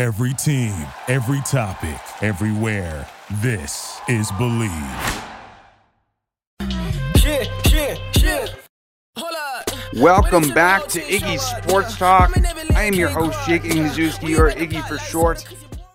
Every team, every topic, everywhere. This is Believe. Yeah, yeah, yeah. Welcome back to Iggy Sports Talk. I am your host, Jake Ignazuski, or Iggy for short,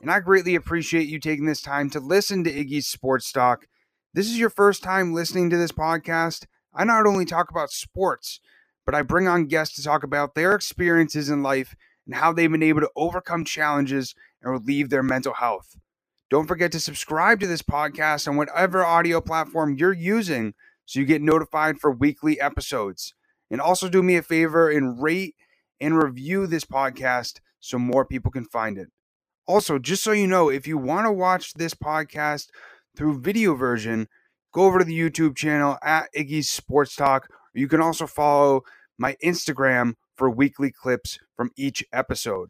and I greatly appreciate you taking this time to listen to Iggy's Sports Talk. This is your first time listening to this podcast. I not only talk about sports, but I bring on guests to talk about their experiences in life and how they've been able to overcome challenges and relieve their mental health. Don't forget to subscribe to this podcast on whatever audio platform you're using so you get notified for weekly episodes. And also do me a favor and rate and review this podcast so more people can find it. Also, just so you know, if you want to watch this podcast through video version, go over to the YouTube channel at Iggy's Sports Talk. You can also follow my Instagram for weekly clips from each episode.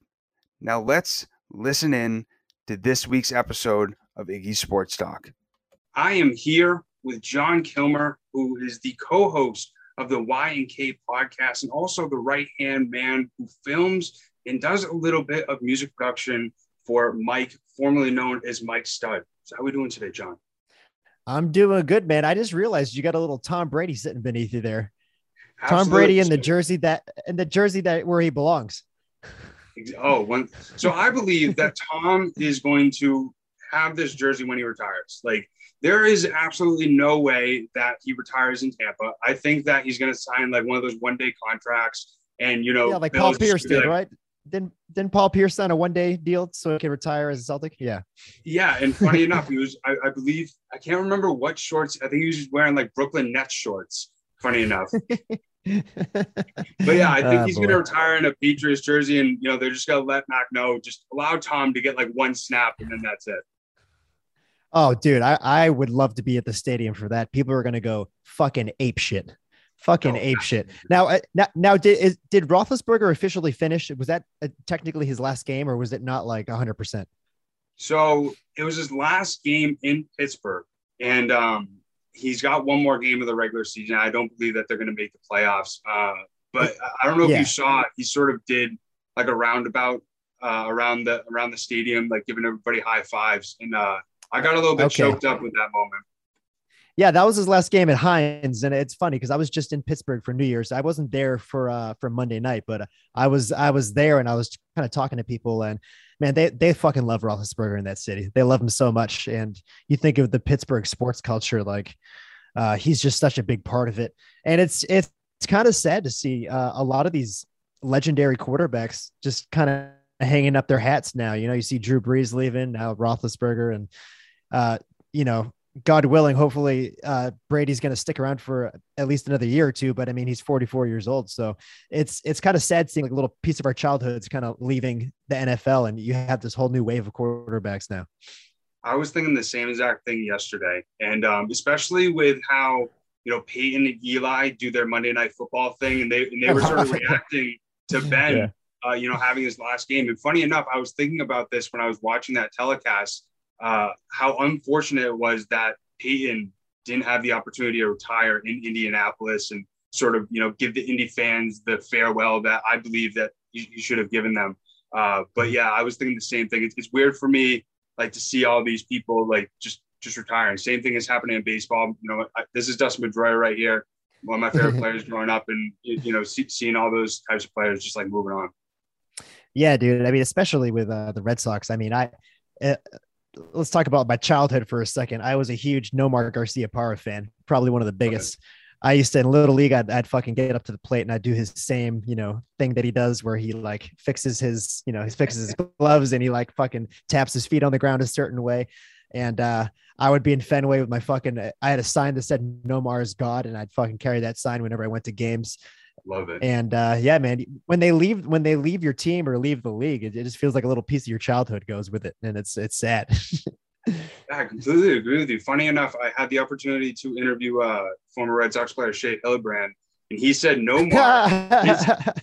Now let's listen in to this week's episode of Iggy Sports Talk. I am here with John Kilmer, who is the co-host of the Y and K podcast and also the right-hand man who films and does a little bit of music production for Mike, formerly known as Mike Stud. So how are we doing today, John? I'm doing good, man. I just realized you got a little Tom Brady sitting beneath you there. Tom Brady in the jersey that in the jersey that where he belongs. Oh, one. So I believe that Tom is going to have this jersey when he retires. Like there is absolutely no way that he retires in Tampa. I think that he's going to sign like one of those one day contracts, and you know, yeah, like Paul Pierce did, like- right? Didn't didn't Paul Pierce sign a one day deal so he can retire as a Celtic? Yeah. Yeah, and funny enough, he was. I, I believe I can't remember what shorts. I think he was wearing like Brooklyn Nets shorts. Funny enough, but yeah, I think Ah, he's going to retire in a Patriots jersey, and you know they're just going to let Mac know, just allow Tom to get like one snap, and then that's it. Oh, dude, I, I would love to be at the stadium for that. People are gonna go fucking ape shit, fucking Oh, ape shit. Now, uh, now, now, did is, did Roethlisberger officially finish? Was that uh, technically his last game, or was it not like hundred percent? So it was his last game in Pittsburgh, and um, he's got one more game of the regular season. I don't believe that they're going to make the playoffs. Uh, but I don't know if Yeah. you saw it. He sort of did like a roundabout uh, around the around the stadium, like giving everybody high fives, and uh, I got a little bit Okay. choked up with that moment. Yeah, that was his last game at Heinz, and it's funny because I was just in Pittsburgh for New Year's. I wasn't there for uh for Monday night, but I was I was there, and I was kind of talking to people, and man, they they fucking love Roethlisberger in that city. They love him so much, and you think of the Pittsburgh sports culture, like uh, he's just such a big part of it, and it's it's it's kind of sad to see uh, a lot of these legendary quarterbacks just kind of hanging up their hats now. You know, you see Drew Brees leaving now, Roethlisberger, and uh, you know, God willing, hopefully uh, Brady's going to stick around for at least another year or two. But I mean, he's 44 years old, so it's it's kind of sad seeing like a little piece of our childhoods kind of leaving the NFL, and you have this whole new wave of quarterbacks now. I was thinking the same exact thing yesterday, and um, especially with how you know Peyton and Eli do their Monday Night Football thing, and they and they were sort of reacting to Ben, Yeah. uh, you know, having his last game. And funny enough, I was thinking about this when I was watching that telecast. Uh, how unfortunate it was that Peyton didn't have the opportunity to retire in Indianapolis and sort of you know give the Indy fans the farewell that I believe that you, you should have given them. Uh, but yeah, I was thinking the same thing. It's, it's weird for me like to see all these people like just just retiring. Same thing is happening in baseball. You know, I, this is Dustin Pedroia right here, one of my favorite players growing up, and you know, see, seeing all those types of players just like moving on. Yeah, dude. I mean, especially with uh, the Red Sox. I mean, I uh, let's talk about my childhood for a second. I was a huge Nomar Garciaparra fan, probably one of the biggest. I used to in little league, I'd, I'd fucking get up to the plate and I'd do his same, you know, thing that he does where he like fixes his, you know, he fixes his gloves and he like fucking taps his feet on the ground a certain way. And uh, I would be in Fenway with my fucking, I had a sign that said Nomar is God, and I'd fucking carry that sign whenever I went to games. Love it. And uh, yeah, man, when they leave, when they leave your team or leave the league, it, it just feels like a little piece of your childhood goes with it, and it's it's sad. Yeah, I completely agree with you. Funny enough, I had the opportunity to interview uh, former Red Sox player Shea Hillenbrand, and he said no more.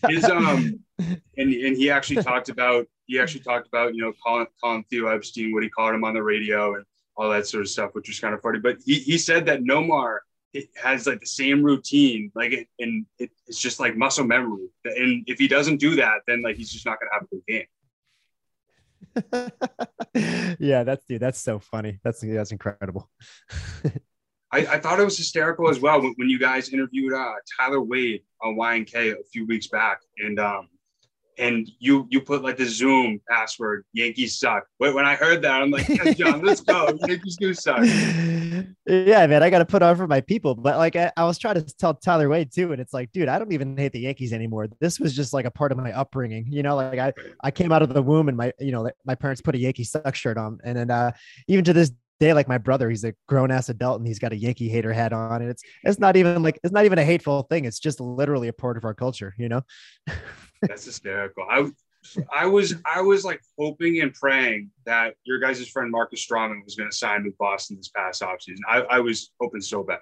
his um and, and he actually talked about he actually talked about you know calling calling Theo Epstein what he called him on the radio and all that sort of stuff, which was kind of funny. But he, he said that Nomar it has like the same routine, like it, and it, it's just like muscle memory. And if he doesn't do that, then like he's just not gonna have a good game. yeah, that's dude. That's so funny. That's that's incredible. I, I, thought it was hysterical as well when, when you guys interviewed uh, Tyler Wade on YNK a few weeks back, and um, and you you put like the Zoom password, Yankees suck. Wait, when I heard that, I'm like, yes, John, let's go. Yankees do suck. Yeah, man, I got to put on for my people. But like, I, I, was trying to tell Tyler Wade too, and it's like, dude, I don't even hate the Yankees anymore. This was just like a part of my upbringing. You know, like I I came out of the womb and my you know my parents put a Yankee suck shirt on, and then uh, even to this day, like my brother, he's a grown ass adult and he's got a Yankee hater hat on, and it's it's not even like it's not even a hateful thing. It's just literally a part of our culture. You know. That's hysterical. I I was I was like hoping and praying that your guys' friend Marcus Stroman was going to sign with Boston this past offseason. I, I was hoping so bad.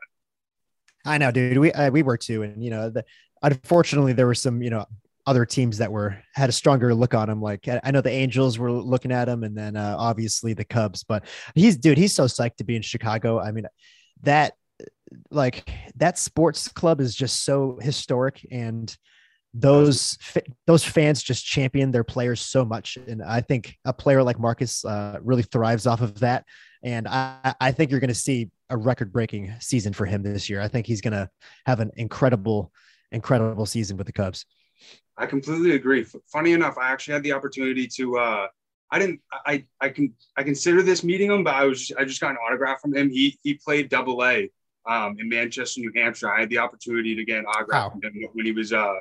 I know, dude. We uh, we were too, and you know, the, unfortunately, there were some you know other teams that were had a stronger look on him. Like I know the Angels were looking at him, and then uh, obviously the Cubs. But he's dude, he's so psyched to be in Chicago. I mean, that like that sports club is just so historic and those those fans just champion their players so much and i think a player like marcus uh, really thrives off of that and i i think you're going to see a record breaking season for him this year i think he's going to have an incredible incredible season with the cubs i completely agree funny enough i actually had the opportunity to uh I didn't. I I can I consider this meeting him, but I was I just got an autograph from him. He he played Double A um, in Manchester, New Hampshire. I had the opportunity to get an autograph wow. from him when he was uh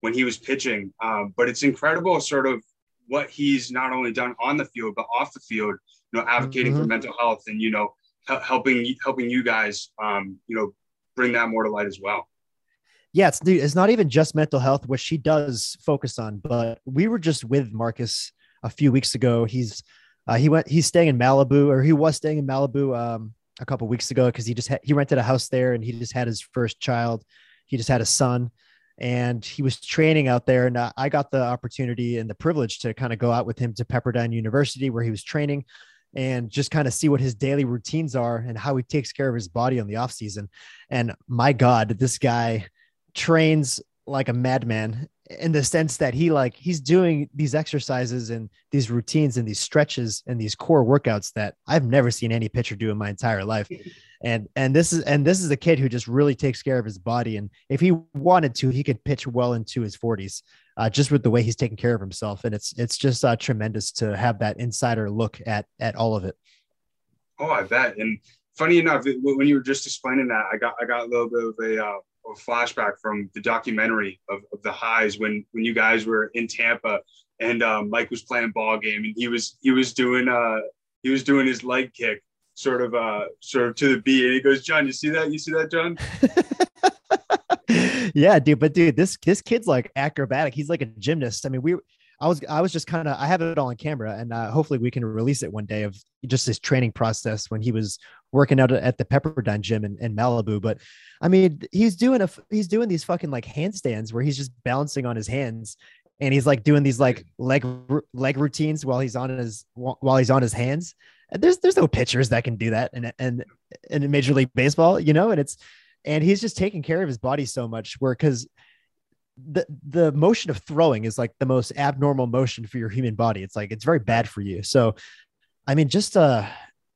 when he was pitching. Um, but it's incredible, sort of what he's not only done on the field but off the field. You know, advocating mm-hmm. for mental health and you know helping helping you guys, um, you know, bring that more to light as well. Yeah, it's it's not even just mental health, which he does focus on. But we were just with Marcus a few weeks ago. He's uh, he went he's staying in Malibu, or he was staying in Malibu um, a couple weeks ago because he just had, he rented a house there and he just had his first child. He just had a son and he was training out there. And uh, I got the opportunity and the privilege to kind of go out with him to Pepperdine University where he was training and just kind of see what his daily routines are and how he takes care of his body on the off season. And my God, this guy trains like a madman in the sense that he like he's doing these exercises and these routines and these stretches and these core workouts that I've never seen any pitcher do in my entire life. And and this is and this is a kid who just really takes care of his body. And if he wanted to, he could pitch well into his 40s, uh, just with the way he's taking care of himself. And it's it's just uh, tremendous to have that insider look at at all of it. Oh, I bet. And funny enough, when you were just explaining that, I got I got a little bit of a uh, a flashback from the documentary of, of the highs when when you guys were in Tampa and um, Mike was playing ball game and he was he was doing uh he was doing his leg kick sort of uh sort of to the beat and he goes John you see that? You see that John? Yeah dude but dude this this kid's like acrobatic. He's like a gymnast. I mean we I was I was just kind of I have it all on camera and uh, hopefully we can release it one day of just his training process when he was working out at the Pepperdine gym in, in Malibu. But I mean, he's doing a he's doing these fucking like handstands where he's just balancing on his hands and he's like doing these like leg leg routines while he's on his while he's on his hands. And there's there's no pitchers that can do that and and in Major League Baseball, you know, and it's and he's just taking care of his body so much where because the the motion of throwing is like the most abnormal motion for your human body. It's like it's very bad for you. So, I mean, just uh,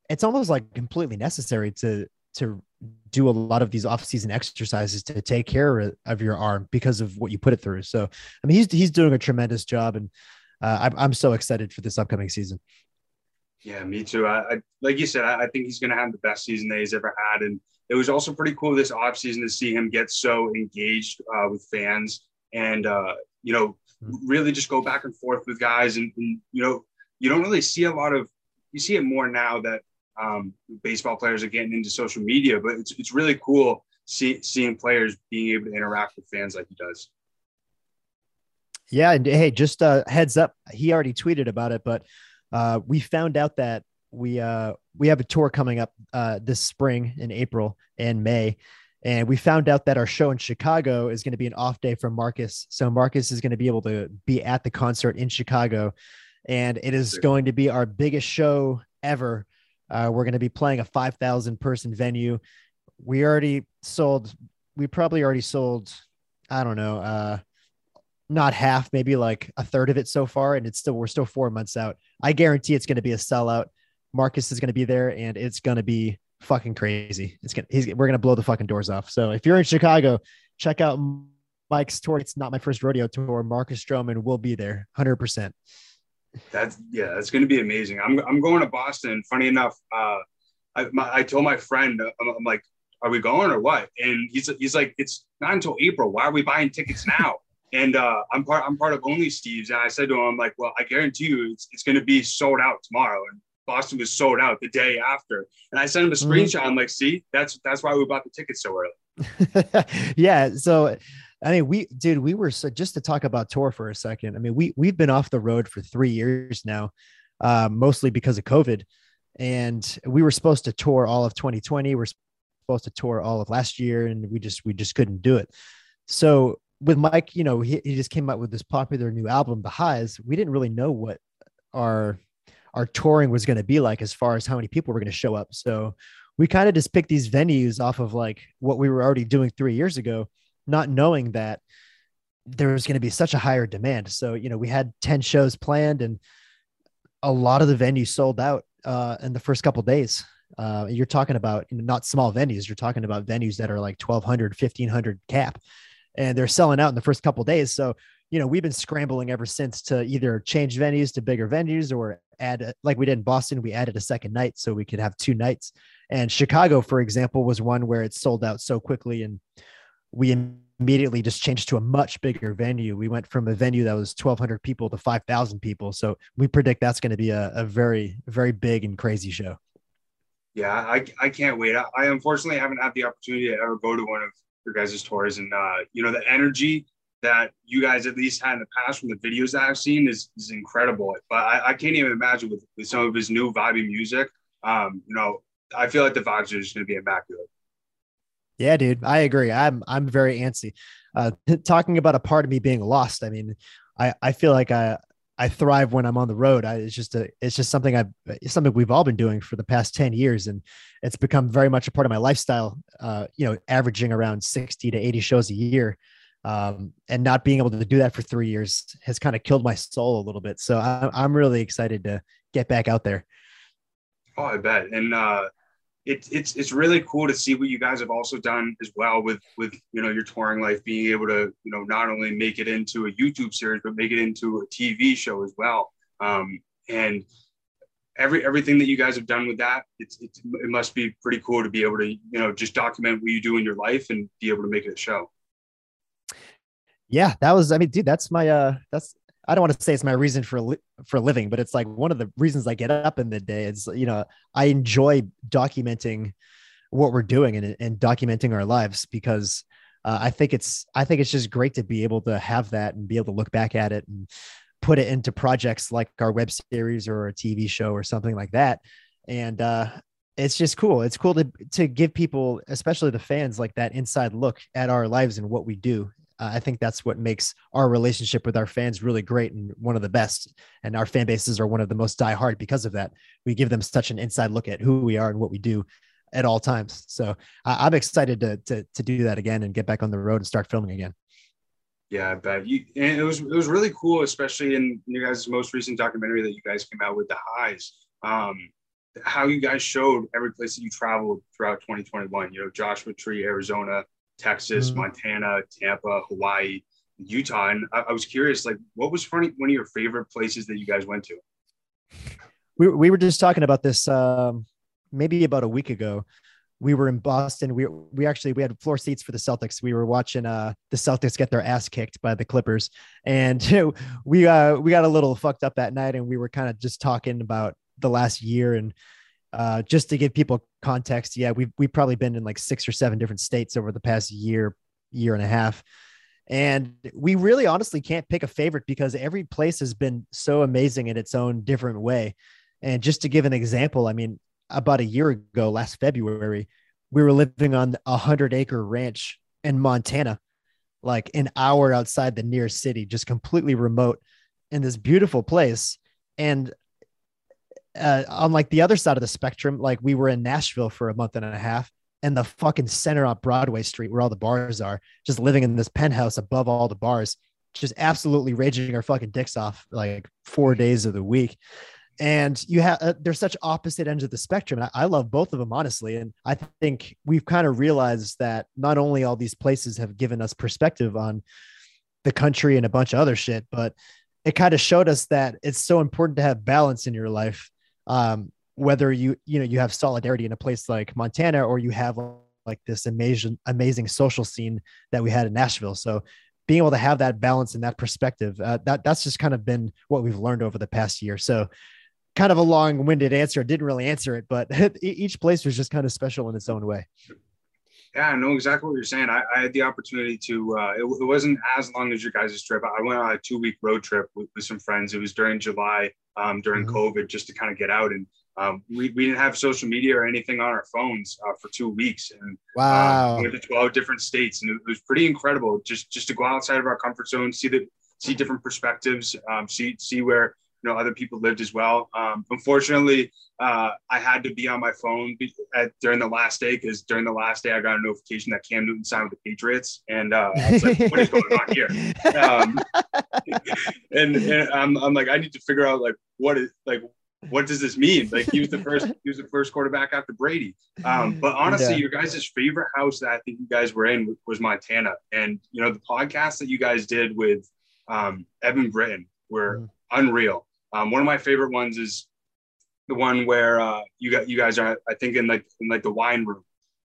it's almost like completely necessary to to do a lot of these off-season exercises to take care of your arm because of what you put it through. So, I mean, he's he's doing a tremendous job, and uh, I'm I'm so excited for this upcoming season. Yeah, me too. I, I like you said, I, I think he's going to have the best season that he's ever had, and it was also pretty cool this offseason to see him get so engaged uh, with fans and uh, you know mm-hmm. really just go back and forth with guys and, and, you know you don't really see a lot of you see it more now that um, baseball players are getting into social media but it's, it's really cool see, seeing players being able to interact with fans like he does yeah and hey just uh heads up he already tweeted about it but uh we found out that we uh we have a tour coming up uh this spring in april and may and we found out that our show in Chicago is going to be an off day for Marcus. So Marcus is going to be able to be at the concert in Chicago. And it is going to be our biggest show ever. Uh, we're going to be playing a 5,000 person venue. We already sold, we probably already sold, I don't know, uh, not half, maybe like a third of it so far, and it's still we're still four months out. I guarantee it's going to be a sellout. Marcus is going to be there, and it's going to be fucking crazy. It's gonna he's we're going to blow the fucking doors off. So if you're in Chicago, check out Mike's tour. It's not my first rodeo tour. Marcus Stroman will be there, hundred percent. That's yeah, that's going to be amazing. I'm I'm going to Boston. Funny enough, uh, I my, I told my friend, I'm, I'm like, are we going or what? And he's he's like, it's not until April. Why are we buying tickets now? And uh, I'm part I'm part of Only Steve's, and I said to him, I'm like, well, I guarantee you, it's, it's going to be sold out tomorrow. And Boston was sold out the day after. And I sent him a mm-hmm. screenshot. I'm like, see, that's that's why we bought the tickets so early. yeah. So I mean, we dude, we were so just to talk about tour for a second. I mean, we we've been off the road for three years now, uh, mostly because of COVID. And we were supposed to tour all of 2020. We're supposed to tour all of last year, and we just we just couldn't do it. So with Mike, you know, he, he just came out with this popular new album, The Highs. We didn't really know what our our touring was going to be like as far as how many people were going to show up. So we kind of just picked these venues off of like what we were already doing three years ago, not knowing that there was going to be such a higher demand. So, you know, we had 10 shows planned and a lot of the venues sold out uh, in the first couple days. Uh, you're talking about not small venues. You're talking about venues that are like 1200, 1500 cap and they're selling out in the first couple days. So, you know, we've been scrambling ever since to either change venues to bigger venues or add, like we did in Boston, we added a second night so we could have two nights. And Chicago, for example, was one where it sold out so quickly. And we immediately just changed to a much bigger venue. We went from a venue that was 1,200 people to 5,000 people. So we predict that's going to be a, a very, very big and crazy show. Yeah, I, I can't wait. I, I unfortunately haven't had the opportunity to ever go to one of your guys' tours. And uh, you know, the energy that you guys at least had in the past from the videos that I've seen is, is incredible. But I, I can't even imagine with, with some of his new vibey music. Um, you know, I feel like the vibes are just going to be immaculate. Yeah, dude, I agree. I'm I'm very antsy. Uh, talking about a part of me being lost. I mean, I I feel like I I thrive when I'm on the road. I, it's just a, it's just something it's something we've all been doing for the past 10 years. And it's become very much a part of my lifestyle, uh, you know, averaging around 60 to 80 shows a year. Um, and not being able to do that for three years has kind of killed my soul a little bit. So I, I'm really excited to get back out there. Oh, I bet. And, uh, it's it's it's really cool to see what you guys have also done as well with with you know your touring life being able to you know not only make it into a YouTube series but make it into a TV show as well. Um, and every everything that you guys have done with that, it's, it's it must be pretty cool to be able to you know just document what you do in your life and be able to make it a show. Yeah, that was. I mean, dude, that's my uh, that's I don't want to say it's my reason for li- for living, but it's like one of the reasons I get up in the day. It's you know I enjoy documenting what we're doing and, and documenting our lives because uh, I think it's I think it's just great to be able to have that and be able to look back at it and put it into projects like our web series or a TV show or something like that. And uh, it's just cool. It's cool to to give people, especially the fans, like that inside look at our lives and what we do uh, I think that's what makes our relationship with our fans really great and one of the best. And our fan bases are one of the most diehard because of that. We give them such an inside look at who we are and what we do at all times. So I, am excited to, to to do that again and get back on the road and start filming again. Yeah, I bet you. And it was it was really cool, especially in you guys' most recent documentary that you guys came out with, the highs. Um, how you guys showed every place that you traveled throughout 2021. You know, Joshua Tree, Arizona, Texas, mm-hmm. Montana, Tampa, Hawaii, Utah. And I, I, was curious, like, what was funny, one of your favorite places that you guys went to? We, we were just talking about this um, maybe about a week ago. We were in Boston. We we actually we had floor seats for the Celtics. We were watching uh, the Celtics get their ass kicked by the Clippers, and we uh, we got a little fucked up that night, and we were kind of just talking about the last year and uh, just to give people context, yeah, we've we've probably been in like six or seven different states over the past year, year and a half. And we really honestly can't pick a favorite because every place has been so amazing in its own different way. And just to give an example, I mean, about a year ago, last February, we were living on a hundred acre ranch in Montana, like an hour outside the nearest city, just completely remote in this beautiful place. And uh, on like the other side of the spectrum, like we were in Nashville for a month and a half and the fucking center on Broadway Street where all the bars are, just living in this penthouse above all the bars. just absolutely raging our fucking dicks off like four days of the week. And you have, uh, there's such opposite ends of the spectrum. And I, I love both of them, honestly. And I think we've kind of realized that not only all these places have given us perspective on the country and a bunch of other shit, but it kind of showed us that it's so important to have balance in your life. Um, whether you, you know, you have solidarity in a place like Montana or you have like this amazing, amazing social scene that we had in Nashville. So being able to have that balance and that perspective, uh, that that's just kind of been what we've learned over the past year. So kind of a long-winded answer. didn't really answer it, but each place was just kind of special in its own way. Yeah, I know exactly what you're saying. I, I had the opportunity to. Uh, it, it, wasn't as long as your guys' trip. I went on a two-week road trip with, with some friends. It was during July, um, during mm-hmm. COVID, just to kind of get out. And um, we, we didn't have social media or anything on our phones uh, for two weeks. And um, wow, we went to 12 different states, and it, it, was pretty incredible. Just just to go outside of our comfort zone, see the see different perspectives, um, see see where you know other people lived as well. Um, unfortunately, uh, I had to be on my phone at, during the last day because during the last day I got a notification that Cam Newton signed with the Patriots, and uh, I was like, "What is going on here?" Um, and, and I'm, I'm like, I need to figure out like what is like what does this mean? Like he was the first, he was the first quarterback after Brady. Um, but honestly, yeah. your guys' favorite house that I think you guys were in was Montana, and you know the podcast that you guys did with um, Evan Britton were mm. unreal. Um, one of my favorite ones is the one where uh, you got you guys are, I think, in like in like the wine room,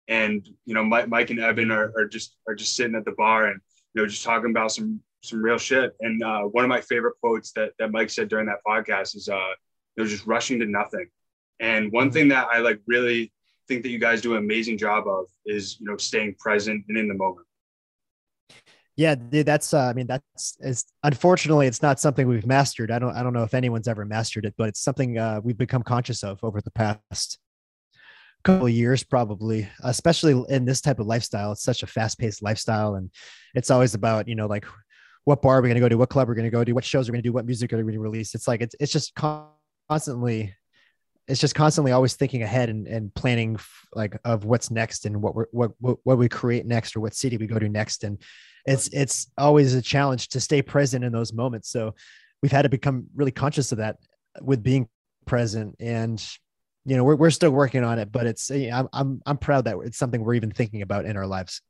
and you know Mike, Mike and Evan are, are just are just sitting at the bar and you know just talking about some some real shit. And uh, one of my favorite quotes that that Mike said during that podcast is, uh, "They're just rushing to nothing." And one thing that I like really think that you guys do an amazing job of is you know staying present and in the moment. Yeah, that's. Uh, I mean, that's is unfortunately it's not something we've mastered. I don't. I don't know if anyone's ever mastered it, but it's something uh, we've become conscious of over the past couple years, probably. Especially in this type of lifestyle, it's such a fast-paced lifestyle, and it's always about you know like what bar are we going to go to, what club we're going to go to, what shows are we're going to do, what music are we going to release. It's like it's it's just constantly it's just constantly always thinking ahead and, and planning like of what's next and what we're what, what what we create next or what city we go to next and it's it's always a challenge to stay present in those moments. So we've had to become really conscious of that with being present and you know we're, we're still working on it but it's I'm, I'm i'm proud that it's something we're even thinking about in our lives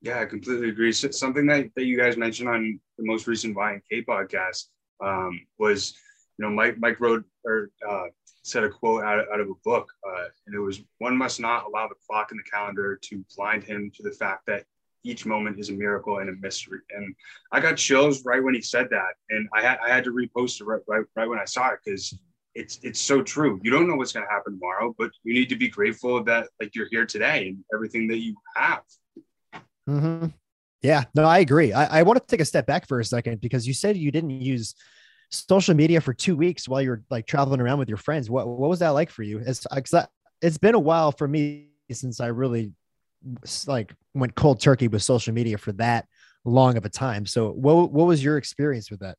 yeah i completely agree so something that, that you guys mentioned on the most recent y and k podcast um, was you know mike mike wrote or uh, said a quote out, out of a book uh, and it was one must not allow the clock in the calendar to blind him to the fact that each moment is a miracle and a mystery. And I got chills right when he said that, and I had I had to repost it right right, right when I saw it because it's it's so true. You don't know what's going to happen tomorrow, but you need to be grateful that like you're here today and everything that you have. Mm-hmm. Yeah, no, I agree. I, I want to take a step back for a second because you said you didn't use social media for two weeks while you're like traveling around with your friends. What what was that like for you? It's it's been a while for me since I really like went cold turkey with social media for that long of a time. So what what was your experience with that?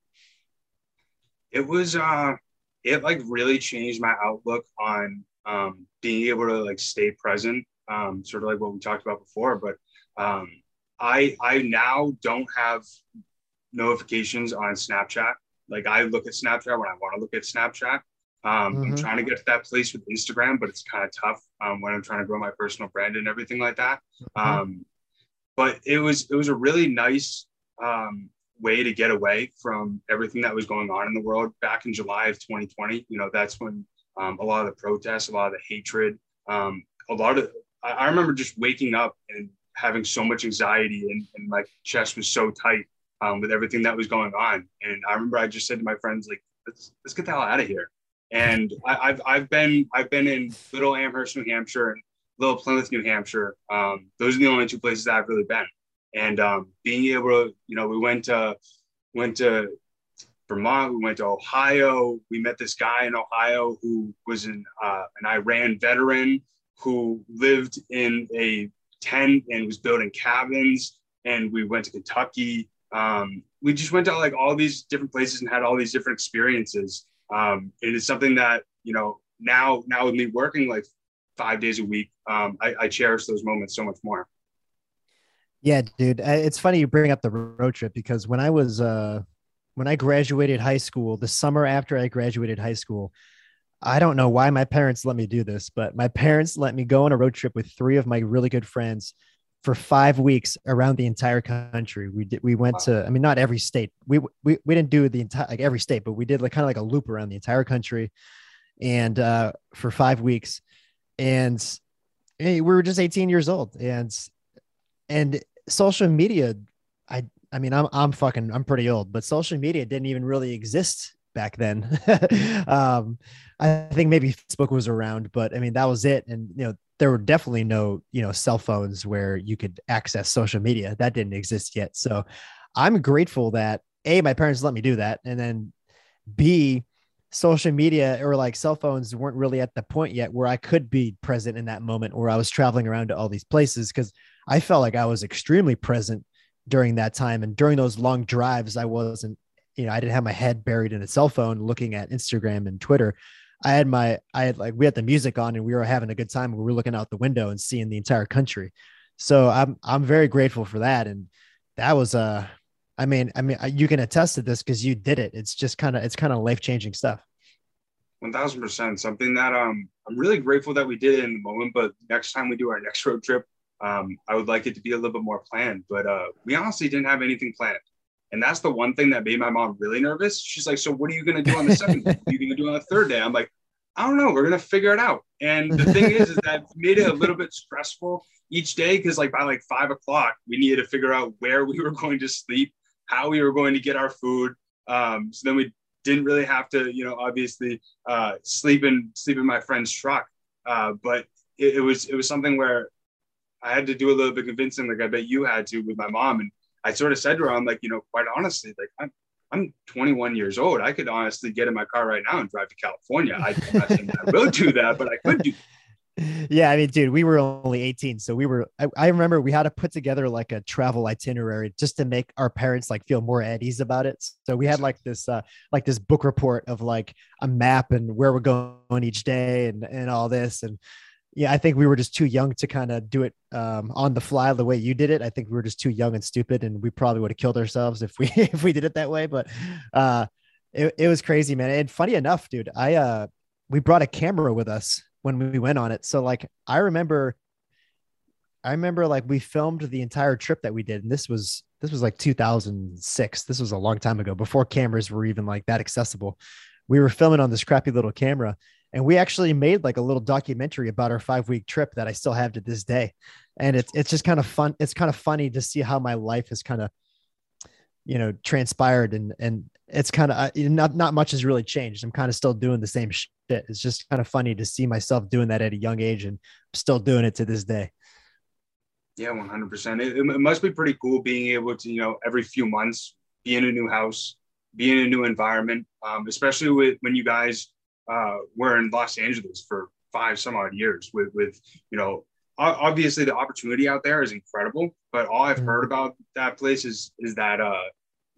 It was uh it like really changed my outlook on um being able to like stay present. Um sort of like what we talked about before, but um I I now don't have notifications on Snapchat. Like I look at Snapchat when I want to look at Snapchat. Um, mm-hmm. I'm trying to get to that place with Instagram, but it's kind of tough um, when I'm trying to grow my personal brand and everything like that. Mm-hmm. Um, but it was it was a really nice um, way to get away from everything that was going on in the world back in July of 2020. You know, that's when um, a lot of the protests, a lot of the hatred, um, a lot of I, I remember just waking up and having so much anxiety and, and my chest was so tight um, with everything that was going on. And I remember I just said to my friends, like, let's let's get the hell out of here. And I, have I've been I've been in Little Amherst, New Hampshire, and Little Plymouth, New Hampshire. Um, those are the only two places I've really been. And um, being able to, you know, we went to went to Vermont, we went to Ohio. We met this guy in Ohio who was an uh, an Iran veteran who lived in a tent and was building cabins. And we went to Kentucky. Um, we just went to like all these different places and had all these different experiences. Um, it is something that you know now now with me working like five days a week, um, I, I cherish those moments so much more. Yeah, dude. It's funny you bring up the road trip because when I was uh when I graduated high school, the summer after I graduated high school, I don't know why my parents let me do this, but my parents let me go on a road trip with three of my really good friends for five weeks around the entire country. We did we went to I mean not every state. We we we didn't do the entire like every state, but we did like kind of like a loop around the entire country and uh for five weeks. And hey, we were just 18 years old and and social media i i mean i'm i'm fucking i'm pretty old but social media didn't even really exist back then. Um i think maybe facebook was around but i mean that was it. And you know there were definitely no you know cell phones where you could access social media. That didn't exist yet. So i'm grateful that a my parents let me do that. And then b social media or like cell phones weren't really at the point yet where i could be present in that moment where i was traveling around to all these places because I felt like I was extremely present during that time. And during those long drives, I wasn't, you know, I didn't have my head buried in a cell phone looking at Instagram and Twitter. I had my, I had like, we had the music on and we were having a good time. We were looking out the window and seeing the entire country. So I'm, I'm very grateful for that. And that was, uh, I mean, I mean, you can attest to this because you did it. It's just kind of, it's kind of life changing stuff. One thousand percent. Something that um I'm really grateful that we did it in the moment. But next time we do our next road trip, um, I would like it to be a little bit more planned, but uh, we honestly didn't have anything planned. And that's the one thing that made my mom really nervous. She's like, So, what are you going to do on the second day? What are you going to do on the third day? I'm like, I don't know. We're going to figure it out. And the thing is, is that made it a little bit stressful each day because, like, by like five o'clock, we needed to figure out where we were going to sleep, how we were going to get our food. Um, so then we didn't really have to, you know, obviously uh, sleep in sleep in my friend's truck. Uh, but it, it was it was something where I had to do a little bit convincing, like I bet you had to with my mom. And I sort of said to her, I'm like, you know, quite honestly, like I'm, I'm 21 years old. I could honestly get in my car right now and drive to California. I, I will do that, but I could do. Yeah, I mean, dude, we were only 18, so we were. I, I remember we had to put together like a travel itinerary just to make our parents like feel more at ease about it. So we had like this, uh, like this book report of like a map and where we're going each day and and all this and yeah, I think we were just too young to kind of do it um, on the fly the way you did it. I think we were just too young and stupid, and we probably would have killed ourselves if we if we did it that way. But uh, it it was crazy, man. And funny enough, dude, I uh we brought a camera with us when we went on it. So like I remember, I remember like we filmed the entire trip that we did, and this was this was like 2006. This was a long time ago, before cameras were even like that accessible. We were filming on this crappy little camera and we actually made like a little documentary about our five week trip that I still have to this day. And it's it's just kind of fun. It's kind of funny to see how my life has kind of, you know, transpired and and it's kind of uh, not not much has really changed. I'm kind of still doing the same shit. It's just kind of funny to see myself doing that at a young age and still doing it to this day. Yeah, 100%. It, it must be pretty cool being able to, you know, every few months be in a new house, be in a new environment, um, especially with when you guys uh, were in Los Angeles for five some odd years with, with, you know, obviously the opportunity out there is incredible, but all I've heard about that place is, is that, uh,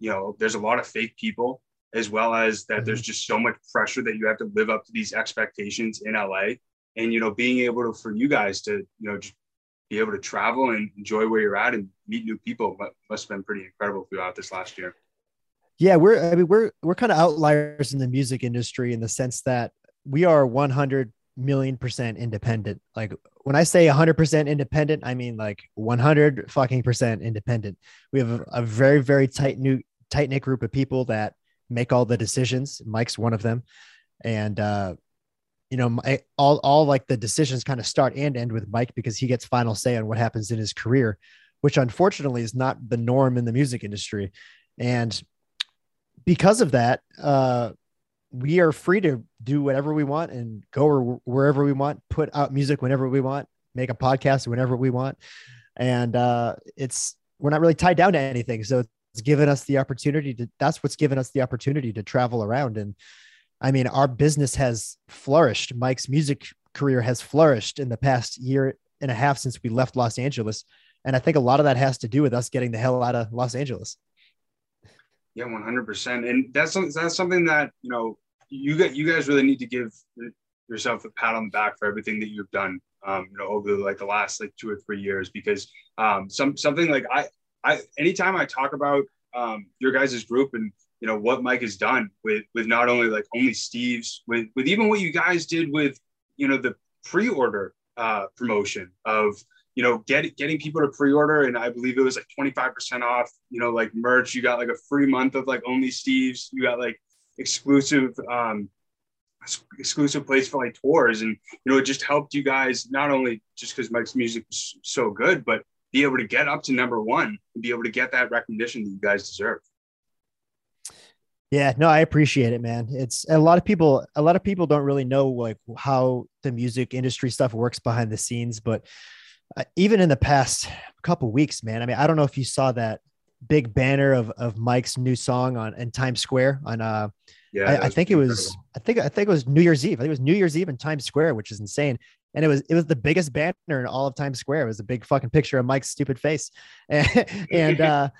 you know, there's a lot of fake people as well as that there's just so much pressure that you have to live up to these expectations in LA. And, you know, being able to, for you guys to, you know, just be able to travel and enjoy where you're at and meet new people must have been pretty incredible throughout this last year. Yeah, we're I mean we're we're kind of outliers in the music industry in the sense that we are 100 million percent independent. Like when I say 100% independent, I mean like 100 fucking percent independent. We have a, a very very tight new tight knit group of people that make all the decisions. Mike's one of them, and uh, you know, my, all all like the decisions kind of start and end with Mike because he gets final say on what happens in his career, which unfortunately is not the norm in the music industry. And because of that, uh, we are free to do whatever we want and go wherever we want, put out music whenever we want, make a podcast whenever we want. And uh, it's, we're not really tied down to anything. So it's given us the opportunity to, that's what's given us the opportunity to travel around. And I mean, our business has flourished. Mike's music career has flourished in the past year and a half since we left Los Angeles. And I think a lot of that has to do with us getting the hell out of Los Angeles. Yeah, one hundred percent, and that's that's something that you know you get you guys really need to give yourself a pat on the back for everything that you've done. Um, you know, over like the last like two or three years, because um, some something like I, I anytime I talk about um, your guys' group and you know what Mike has done with with not only like only Steve's, with with even what you guys did with you know the pre-order uh, promotion of you know get, getting people to pre-order and i believe it was like 25% off you know like merch. You got like a free month of like only steve's. You got like exclusive um exclusive place for like tours. And you know it just helped you guys not only just because mike's music was so good but be able to get up to number one and be able to get that recognition that you guys deserve. Yeah, no, I appreciate it, man. It's a lot of people, a lot of people don't really know like how the music industry stuff works behind the scenes, but uh, even in the past couple weeks, man, I mean, I don't know if you saw that big banner of, of Mike's new song on in Times Square on, uh, yeah, I, I think it was, incredible. I think, I think it was New Year's Eve. I think it was New Year's Eve in Times Square, which is insane. And it was, it was the biggest banner in all of Times Square. It was a big fucking picture of Mike's stupid face. and, and uh,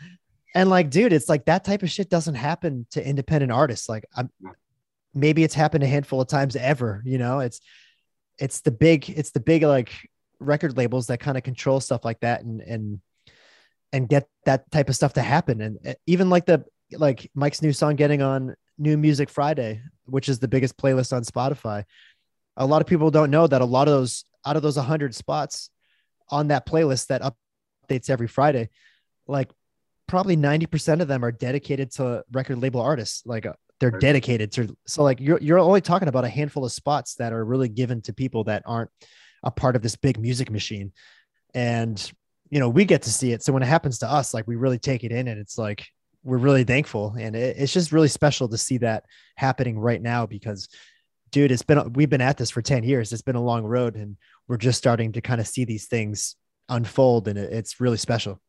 and like, dude, it's like that type of shit doesn't happen to independent artists. Like, I'm maybe it's happened a handful of times ever. You know, it's it's the big it's the big like record labels that kind of control stuff like that and and and get that type of stuff to happen. And uh, even like the like Mike's new song getting on New Music Friday, which is the biggest playlist on Spotify. A lot of people don't know that a lot of those out of those 100 spots on that playlist that updates every Friday, like probably 90% of them are dedicated to record label artists. Like uh, they're dedicated to, so like you're, you're only talking about a handful of spots that are really given to people that aren't a part of this big music machine. And, you know, we get to see it. So when it happens to us, like we really take it in and it's like, we're really thankful. And it, it's just really special to see that happening right now because dude, it's been, we've been at this for 10 years. It's been a long road and we're just starting to kind of see these things unfold and it, it's really special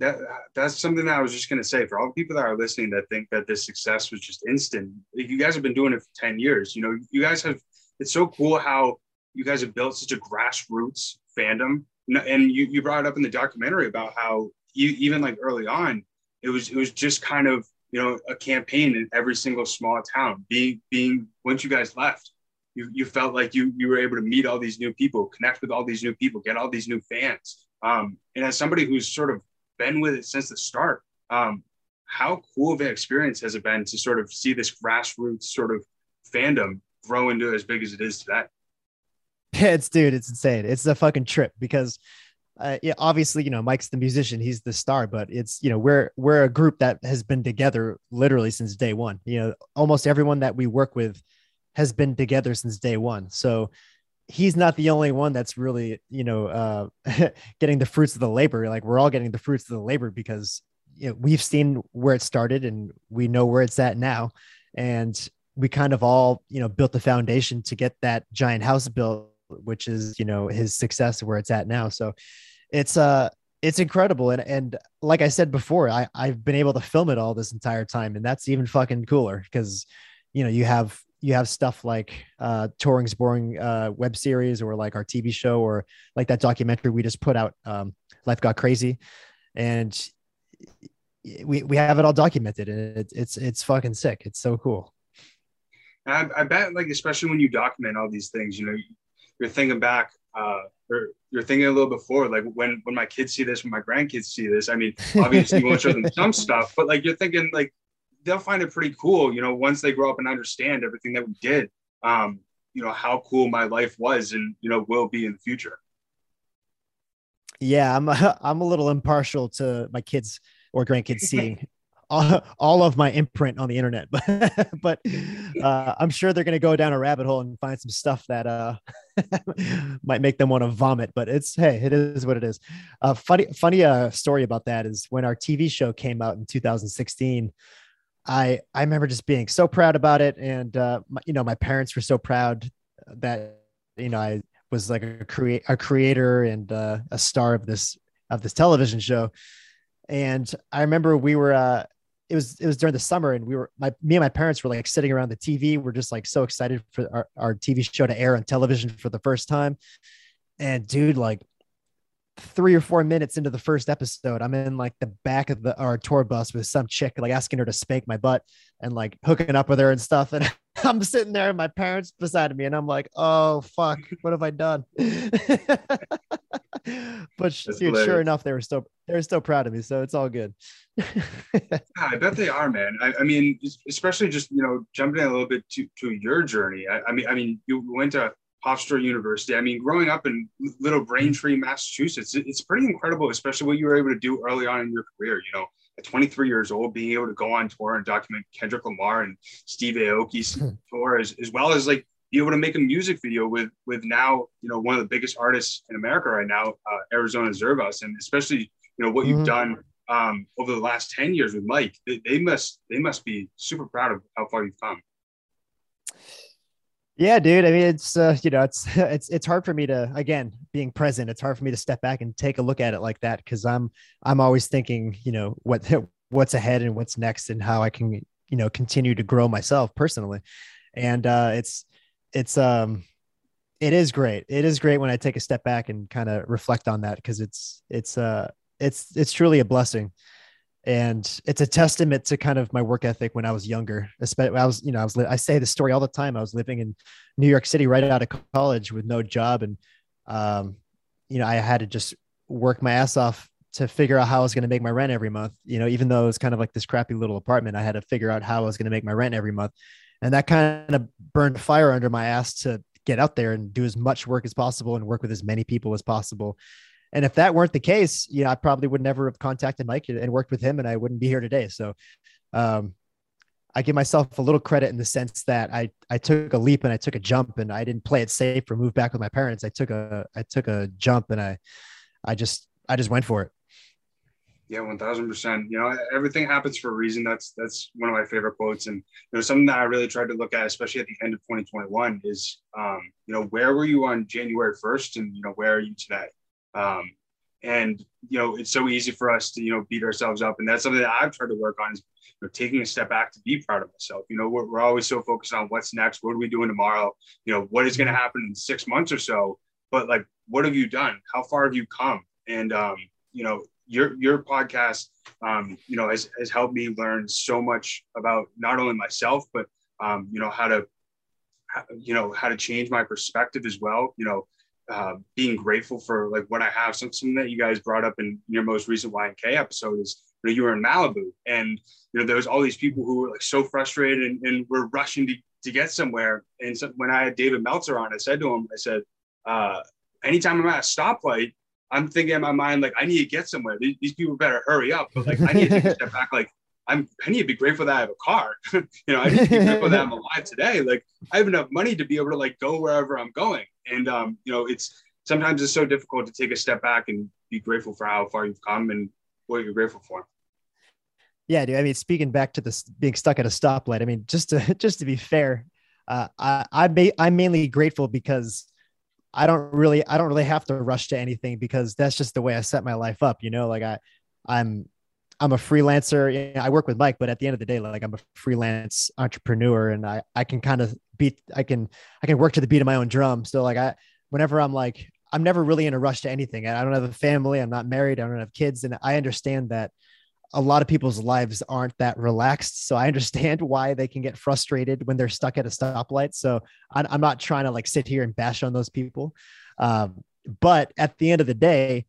that that's something that I was just going to say for all the people that are listening that think that this success was just instant. You guys have been doing it for 10 years. You know, you guys have, it's so cool how you guys have built such a grassroots fandom. And you, you brought it up in the documentary about how you, even like early on, it was, it was just kind of, you know, a campaign in every single small town being, being, once you guys left, you, you felt like you, you were able to meet all these new people, connect with all these new people, get all these new fans. Um, and as somebody who's sort of been with it since the start. Um, how cool of an experience has it been to sort of see this grassroots sort of fandom grow into as big as it is today? Yeah, it's dude, it's insane. It's a fucking trip because uh, yeah, obviously, you know, Mike's the musician, he's the star, but it's, you know, we're, we're a group that has been together literally since day one. You know, almost everyone that we work with has been together since day one. So he's not the only one that's really you know uh, getting the fruits of the labor like we're all getting the fruits of the labor because you know, we've seen where it started and we know where it's at now and we kind of all you know built the foundation to get that giant house built which is you know his success where it's at now so it's uh it's incredible and and like i said before i i've been able to film it all this entire time and that's even fucking cooler because you know you have you have stuff like uh, Touring's Boring uh, web series or like our TV show or like that documentary we just put out, um, Life Got Crazy. And we, we have it all documented and it, it's, it's fucking sick. It's so cool. I, I, bet like, especially when you document all these things, you know, you're thinking back, uh, or you're thinking a little before, like when, when my kids see this, when my grandkids see this, I mean, obviously you won't show them some stuff, but like, you're thinking like, they'll find it pretty cool, you know, once they grow up and understand everything that we did, um, you know, how cool my life was and, you know, will be in the future. Yeah, I'm a, I'm a little impartial to my kids or grandkids seeing all, all of my imprint on the internet, but but uh, I'm sure they're going to go down a rabbit hole and find some stuff that uh, might make them want to vomit. But it's hey, it is what it is. Uh, funny funny uh, story about that is when our TV show came out in 2016. I I remember just being so proud about it, and uh, my, you know my parents were so proud that you know I was like a create a creator and uh, a star of this of this television show. And I remember we were uh, it was it was during the summer, and we were my me and my parents were like sitting around the TV. We're just like so excited for our, our TV show to air on television for the first time. And dude, like three or four minutes into the first episode, I'm in like the back of the our tour bus with some chick, like asking her to spank my butt and like hooking up with her and stuff. And I'm sitting there, and my parents beside me, and I'm like, oh fuck, what have I done? but dude, sure enough, they were still they were still proud of me, so it's all good. Yeah, I bet they are, man. I, I mean, especially just you know jumping in a little bit to, to your journey. I, I mean, I mean, you went to Hofstra University. I mean, growing up in little Braintree, Massachusetts, it- it's pretty incredible, especially what you were able to do early on in your career. You know, at 23 years old, being able to go on tour and document Kendrick Lamar and Steve Aoki's tour, as, as well as like be able to make a music video with with now you know one of the biggest artists in America right now, uh, Arizona Zervas, and especially you know what you've done um, over the last 10 years with Mike. They, they must they must be super proud of how far you've come. Yeah, dude. I mean, it's uh, you know, it's it's it's hard for me to again being present. It's hard for me to step back and take a look at it like that because I'm I'm always thinking, you know, what what's ahead and what's next and how I can you know continue to grow myself personally. And uh, it's it's um it is great. It is great when I take a step back and kind of reflect on that because it's it's uh it's it's truly a blessing and it's a testament to kind of my work ethic when I was younger. Especially, I was, you know, I was, I say the story all the time. I was living in New York City right out of college with no job, and um, you know, I had to just work my ass off to figure out how I was going to make my rent every month. You know, even though it was kind of like this crappy little apartment, I had to figure out how I was going to make my rent every month, and that kind of burned fire under my ass to get out there and do as much work as possible and work with as many people as possible. And if that weren't the case, you know, I probably would never have contacted Mike and worked with him, and I wouldn't be here today. So, um, I give myself a little credit in the sense that I I took a leap and I took a jump, and I didn't play it safe or move back with my parents. I took a I took a jump, and I I just I just went for it. Yeah, one thousand percent. You know, everything happens for a reason. That's that's one of my favorite quotes, and you know, something that I really tried to look at, especially at the end of 2021, is um, you know, where were you on January 1st, and you know, where are you today? Um, and you know, it's so easy for us to you know beat ourselves up, and that's something that I've tried to work on is you know, taking a step back to be proud of myself. You know, we're, we're always so focused on what's next, what are we doing tomorrow? You know, what is going to happen in six months or so? But like, what have you done? How far have you come? And um, you know, your your podcast, um, you know, has, has helped me learn so much about not only myself, but um, you know, how to, you know, how to change my perspective as well. You know, uh, being grateful for like what I have. Some something that you guys brought up in your most recent YNK episode is you know you were in Malibu and you know there was all these people who were like so frustrated and, and were rushing to, to get somewhere. And so when I had David Meltzer on, I said to him, I said, uh, anytime I'm at a stoplight, I'm thinking in my mind like I need to get somewhere. These, these people better hurry up. But like I need to take a step back. Like I'm I need to be grateful that I have a car. you know, I need to be grateful that I'm alive today. Like I have enough money to be able to like go wherever I'm going. And um, you know, it's sometimes it's so difficult to take a step back and be grateful for how far you've come and what you're grateful for. Yeah, dude. I mean, speaking back to this being stuck at a stoplight. I mean, just to just to be fair, uh, I I ma- I'm mainly grateful because I don't really I don't really have to rush to anything because that's just the way I set my life up. You know, like I I'm I'm a freelancer. I work with Mike, but at the end of the day, like I'm a freelance entrepreneur, and I I can kind of beat I can I can work to the beat of my own drum. So like I whenever I'm like I'm never really in a rush to anything. I don't have a family. I'm not married. I don't have kids, and I understand that a lot of people's lives aren't that relaxed. So I understand why they can get frustrated when they're stuck at a stoplight. So I'm not trying to like sit here and bash on those people. Um, but at the end of the day,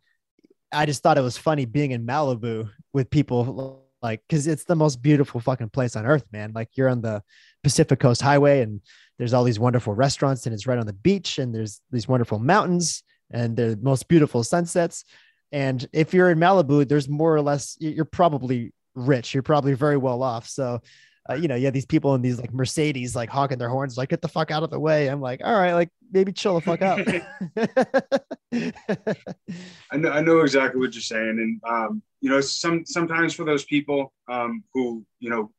I just thought it was funny being in Malibu with people like, cause it's the most beautiful fucking place on earth, man. Like you're on the Pacific Coast Highway and there's all these wonderful restaurants and it's right on the beach and there's these wonderful mountains and the most beautiful sunsets. And if you're in Malibu, there's more or less, you're probably rich. You're probably very well off. So, uh, you know, you have these people in these like Mercedes, like honking their horns, like, get the fuck out of the way. I'm like, all right, like maybe chill the fuck out. I know, I know exactly what you're saying, and um, you know, some sometimes for those people um, who you know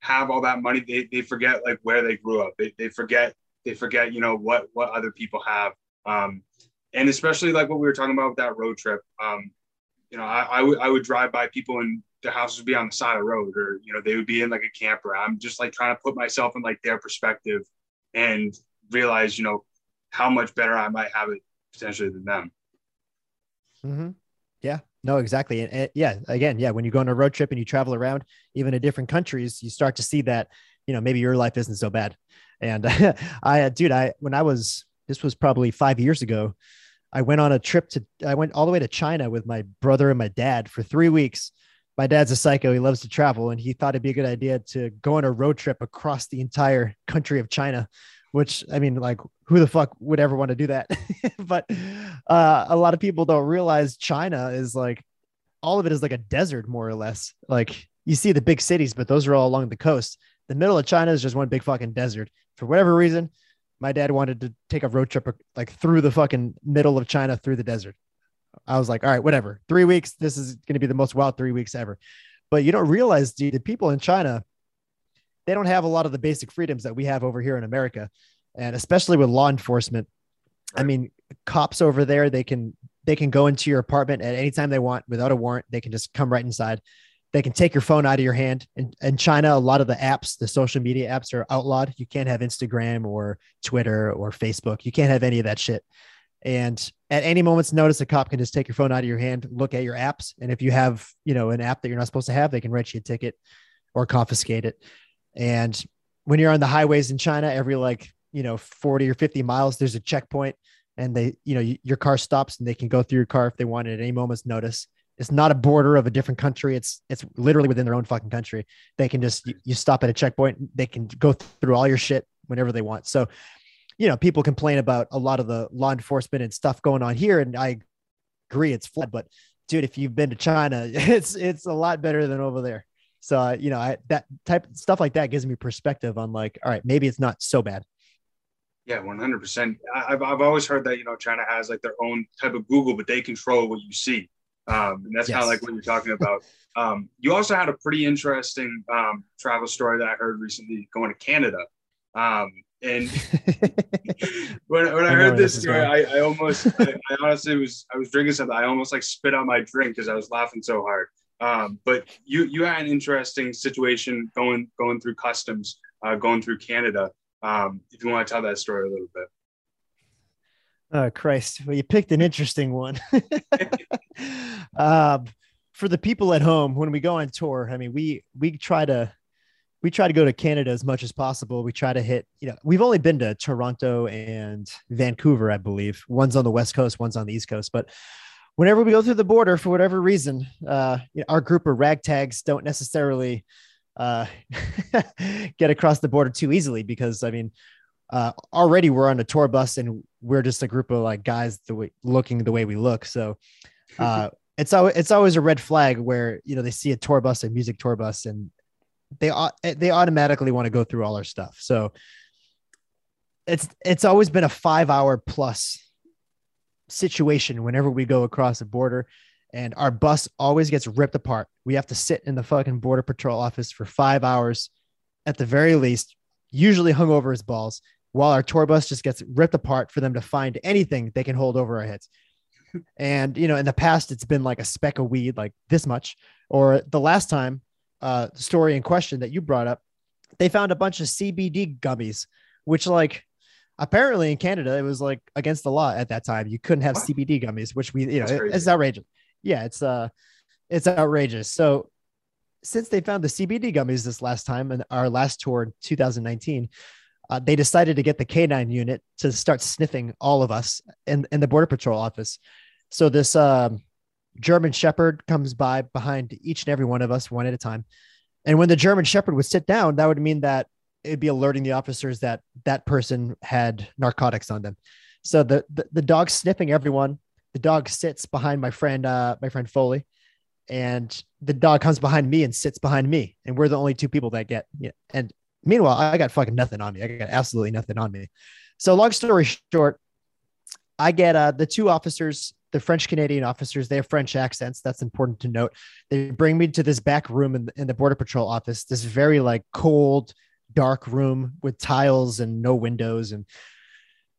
have all that money, they, they forget like where they grew up. They, they forget they forget you know what what other people have, um, and especially like what we were talking about with that road trip. Um, you know, I, I would drive by people and their houses would be on the side of the road, or you know, they would be in like a camper. I'm just like trying to put myself in like their perspective and realize you know how much better I might have it potentially than them. hmm Yeah, no, exactly. And, and yeah, again, yeah, when you go on a road trip and you travel around, even in different countries, you start to see that, you know, maybe your life isn't so bad. And I, dude, I when I was this was probably five years ago. I went on a trip to I went all the way to China with my brother and my dad for three weeks. My dad's a psycho. He loves to travel, and he thought it'd be a good idea to go on a road trip across the entire country of China. Which I mean, like, who the fuck would ever want to do that? but uh, a lot of people don't realize China is like all of it is like a desert, more or less. Like you see the big cities, but those are all along the coast. The middle of China is just one big fucking desert. For whatever reason, my dad wanted to take a road trip uh, like through the fucking middle of China through the desert. I was like, all right, whatever. Three weeks. This is going to be the most wild three weeks ever. But you don't realize, dude, the people in China, they don't have a lot of the basic freedoms that we have over here in America. And especially with law enforcement. I mean, cops over there, they can they can go into your apartment at any time they want without a warrant. They can just come right inside. They can take your phone out of your hand. In, in China, a lot of the apps, the social media apps are outlawed. You can't have Instagram or Twitter or Facebook. You can't have any of that shit. And at any moment's notice, a cop can just take your phone out of your hand, look at your apps. And if you have, you know, an app that you're not supposed to have, they can write you a ticket or confiscate it. And when you're on the highways in China, every like, you know, 40 or 50 miles, there's a checkpoint and they, you know, your car stops and they can go through your car if they want at any moment's notice. It's not a border of a different country. It's it's literally within their own fucking country. They can just you, you stop at a checkpoint. They can go through all your shit whenever they want. So, you know, people complain about a lot of the law enforcement and stuff going on here, and I agree it's flawed. But dude, if you've been to China, it's it's a lot better than over there. So uh, you know, I, that type stuff like that gives me perspective on like, all right, maybe it's not so bad. Yeah, one hundred percent. I've I've always heard that you know China has like their own type of Google, but they control what you see. Um, and that's yes. kind of like what you're talking about. Um, you also had a pretty interesting um, travel story that I heard recently going to Canada. Um, and when, when I, I heard this story, I, I, almost, I, I, honestly was, I was drinking something. I almost like spit out my drink because I was laughing so hard. Um, but you, you had an interesting situation going, going through customs, uh, going through Canada. Um, if you want to tell that story a little bit. Oh Christ! Well, you picked an interesting one. um, for the people at home, when we go on tour, I mean, we we try to we try to go to Canada as much as possible. We try to hit, you know, we've only been to Toronto and Vancouver, I believe. One's on the west coast, one's on the east coast. But whenever we go through the border, for whatever reason, uh, you know, our group of ragtags don't necessarily uh, get across the border too easily because, I mean, uh, already we're on a tour bus and we're just a group of like guys the way looking the way we look. So uh, it's always it's always a red flag where you know they see a tour bus, a music tour bus, and they they automatically want to go through all our stuff. So it's it's always been a five hour plus situation whenever we go across the border and our bus always gets ripped apart. We have to sit in the fucking border patrol office for five hours at the very least, usually hung over his balls while our tour bus just gets ripped apart for them to find anything they can hold over our heads. and you know, in the past, it's been like a speck of weed, like this much. Or the last time, uh, story in question that you brought up, they found a bunch of CBD gummies, which like apparently in Canada it was like against the law at that time. You couldn't have what? CBD gummies, which we you know it, it's outrageous. Yeah, it's uh, it's outrageous. So since they found the CBD gummies this last time in our last tour in 2019, uh, they decided to get the canine unit to start sniffing all of us in, in the border patrol office. So this um, German Shepherd comes by behind each and every one of us one at a time. And when the German Shepherd would sit down, that would mean that it'd be alerting the officers that that person had narcotics on them. So the the, the dog sniffing everyone. The dog sits behind my friend, uh, my friend Foley, and the dog comes behind me and sits behind me, and we're the only two people that get. Yeah, and Meanwhile, I got fucking nothing on me. I got absolutely nothing on me. So, long story short, I get uh, the two officers, the French Canadian officers, they have French accents. That's important to note. They bring me to this back room in, in the Border Patrol office, this very like cold, dark room with tiles and no windows. And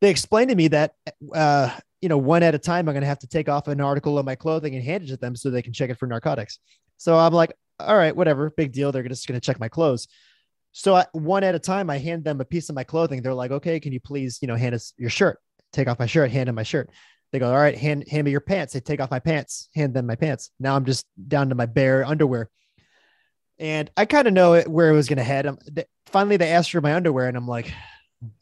they explained to me that, uh, you know, one at a time, I'm going to have to take off an article of my clothing and hand it to them so they can check it for narcotics. So I'm like, all right, whatever, big deal. They're just going to check my clothes. So I, one at a time, I hand them a piece of my clothing. They're like, okay, can you please, you know, hand us your shirt, take off my shirt, hand them my shirt. They go, all right, hand, hand me your pants. They take off my pants, hand them my pants. Now I'm just down to my bare underwear. And I kind of know where it was going to head. I'm, finally, they asked for my underwear, and I'm like,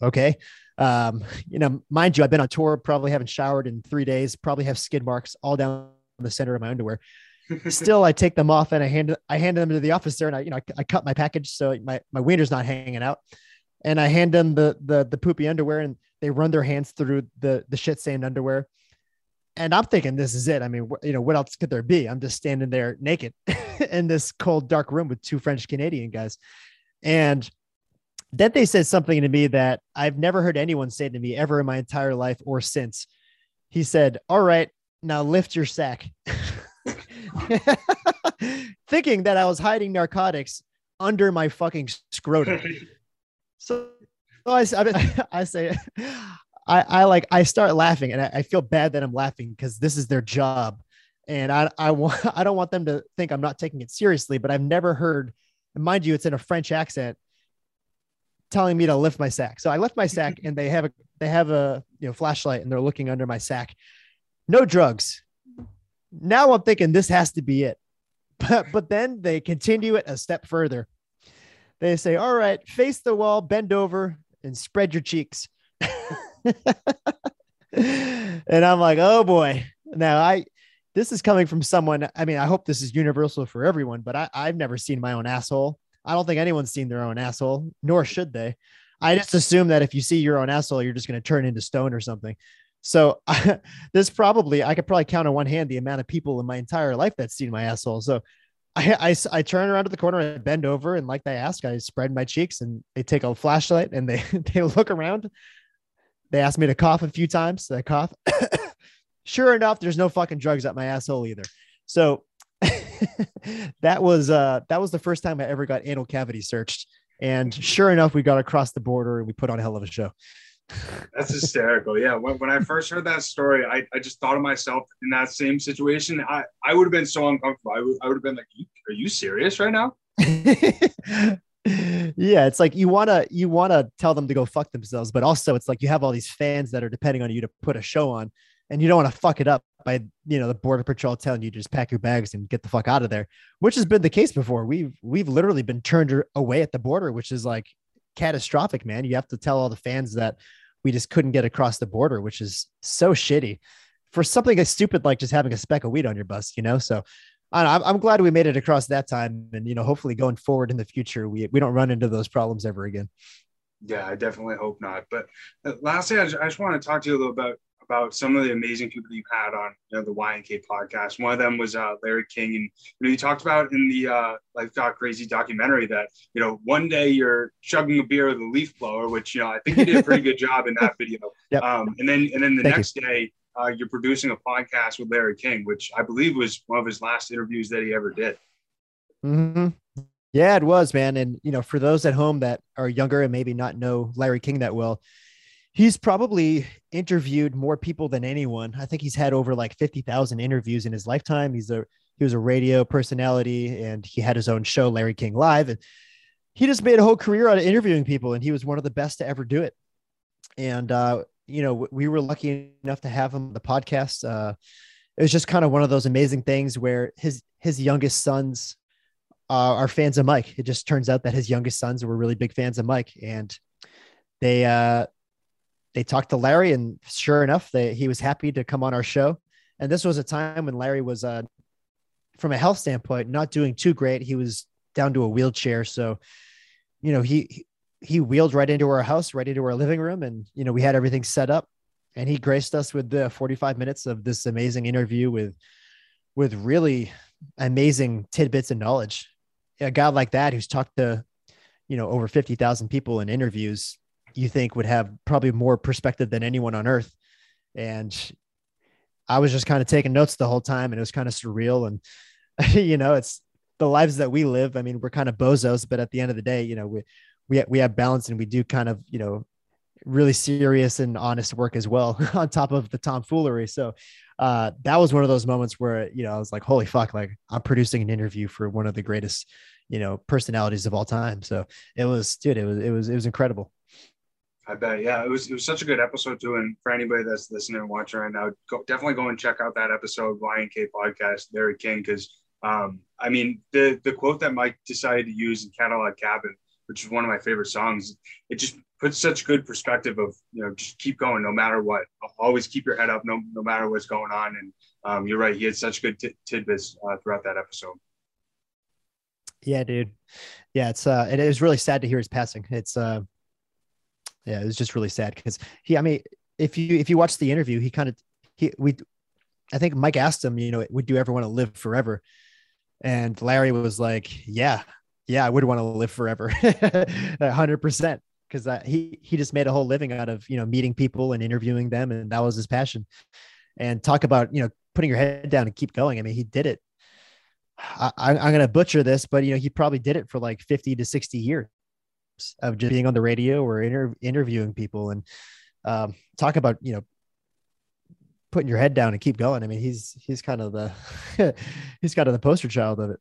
okay. Um, you know, mind you, I've been on tour, probably haven't showered in three days, probably have skid marks all down the center of my underwear. Still, I take them off and I hand I hand them to the officer and I, you know, I, I cut my package so my, my wiener's not hanging out. And I hand them the the the poopy underwear and they run their hands through the the shit stained underwear. And I'm thinking this is it. I mean, wh- you know, what else could there be? I'm just standing there naked in this cold, dark room with two French Canadian guys. And then they said something to me that I've never heard anyone say to me ever in my entire life or since. He said, All right, now lift your sack. Thinking that I was hiding narcotics under my fucking scrotum. So, so I, I, I say, I, I like, I start laughing and I, I feel bad that I'm laughing because this is their job. And I, I want, I don't want them to think I'm not taking it seriously, but I've never heard, and mind you, it's in a French accent telling me to lift my sack. So I lift my sack and they have a, they have a, you know, flashlight and they're looking under my sack. No drugs. Now I'm thinking this has to be it. But, but then they continue it a step further. They say, all right, face the wall, bend over and spread your cheeks. and I'm like, oh boy. Now I, this is coming from someone. I mean, I hope this is universal for everyone, but I, I've never seen my own asshole. I don't think anyone's seen their own asshole, nor should they. I just assume that if you see your own asshole, you're just going to turn into stone or something. So I, this probably, I could probably count on one hand the amount of people in my entire life that's seen my asshole. So I, I, I turn around to the corner and bend over. And like they ask, I spread my cheeks and they take a flashlight and they, they look around. They ask me to cough a few times. So I cough. sure enough, there's no fucking drugs up my asshole either. So that was, uh, that was the first time I ever got anal cavity searched. And sure enough, we got across the border and we put on a hell of a show. That's hysterical. Yeah. When, when I first heard that story, I, I just thought of myself in that same situation. I, I would have been so uncomfortable. I would, I would have been like, are you serious right now? yeah, it's like you want to you want to tell them to go fuck themselves, but also it's like you have all these fans that are depending on you to put a show on, and you don't want to fuck it up by you know the border patrol telling you to just pack your bags and get the fuck out of there, which has been the case before. We've we've literally been turned away at the border, which is like catastrophic, man. You have to tell all the fans that we just couldn't get across the border, which is so shitty for something as stupid like just having a speck of weed on your bus, you know? So I am glad we made it across that time. And, you know, hopefully going forward in the future, we, we don't run into those problems ever again. Yeah, I definitely hope not. But uh, lastly, I just, I just want to talk to you a little about about some of the amazing people you've had on you know, the YNK podcast. One of them was uh, Larry King, and you know you talked about in the uh, Life Got Crazy documentary that you know one day you're chugging a beer with a leaf blower, which you know I think you did a pretty good job in that video. Yep. Um, and then and then the Thank next day uh, you're producing a podcast with Larry King, which I believe was one of his last interviews that he ever did. Mm-hmm. Yeah, it was, man. And you know, for those at home that are younger and maybe not know Larry King that well, he's probably interviewed more people than anyone. I think he's had over like 50,000 interviews in his lifetime. He's a he was a radio personality and he had his own show Larry King Live and he just made a whole career out of interviewing people and he was one of the best to ever do it. And uh you know, we were lucky enough to have him on the podcast. Uh it was just kind of one of those amazing things where his his youngest sons uh, are fans of Mike. It just turns out that his youngest sons were really big fans of Mike and they uh they talked to Larry, and sure enough, they, he was happy to come on our show. And this was a time when Larry was, uh, from a health standpoint, not doing too great. He was down to a wheelchair, so you know he he wheeled right into our house, right into our living room, and you know we had everything set up. And he graced us with the 45 minutes of this amazing interview with with really amazing tidbits of knowledge. A guy like that who's talked to you know over 50,000 people in interviews you think would have probably more perspective than anyone on earth. And I was just kind of taking notes the whole time and it was kind of surreal. And, you know, it's the lives that we live. I mean, we're kind of bozos, but at the end of the day, you know, we, we, we have balance and we do kind of, you know, really serious and honest work as well on top of the tomfoolery. So uh, that was one of those moments where, you know, I was like, holy fuck, like I'm producing an interview for one of the greatest, you know, personalities of all time. So it was, dude, it was, it was, it was incredible. I bet. Yeah, it was it was such a good episode too. And for anybody that's listening and watching right now, go, definitely go and check out that episode YNK podcast, Larry King, because um, I mean the the quote that Mike decided to use in Catalog Cabin, which is one of my favorite songs, it just puts such good perspective of you know just keep going no matter what. Always keep your head up no no matter what's going on. And um, you're right, he had such good t- tidbits uh, throughout that episode. Yeah, dude. Yeah, it's uh, it is really sad to hear his passing. It's uh, yeah, it was just really sad because he. I mean, if you if you watch the interview, he kind of he we, I think Mike asked him, you know, would you ever want to live forever? And Larry was like, yeah, yeah, I would want to live forever, hundred percent, because he he just made a whole living out of you know meeting people and interviewing them, and that was his passion. And talk about you know putting your head down and keep going. I mean, he did it I, am going to butcher this, but you know, he probably did it for like 50 to 60 years of just being on the radio or inter- interviewing people and um, talk about, you know, putting your head down and keep going. I mean, he's, he's kind of the, he's kind of the poster child of it.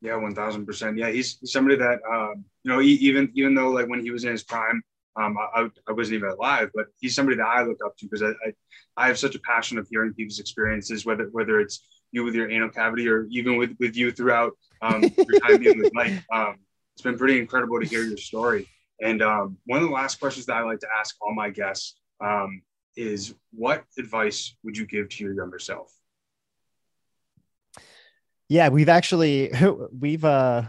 Yeah, 1000%. Yeah. He's, somebody that, um, you know, even, even though like when he was in his prime, um, I, I wasn't even alive, but he's somebody that I look up to because I, I, I have such a passion of hearing people's experiences, whether, whether it's, you with your anal cavity or even with, with you throughout um, your time being with Mike. Um, it's been pretty incredible to hear your story. And um, one of the last questions that I like to ask all my guests um, is what advice would you give to your younger self? Yeah, we've actually, we've, uh,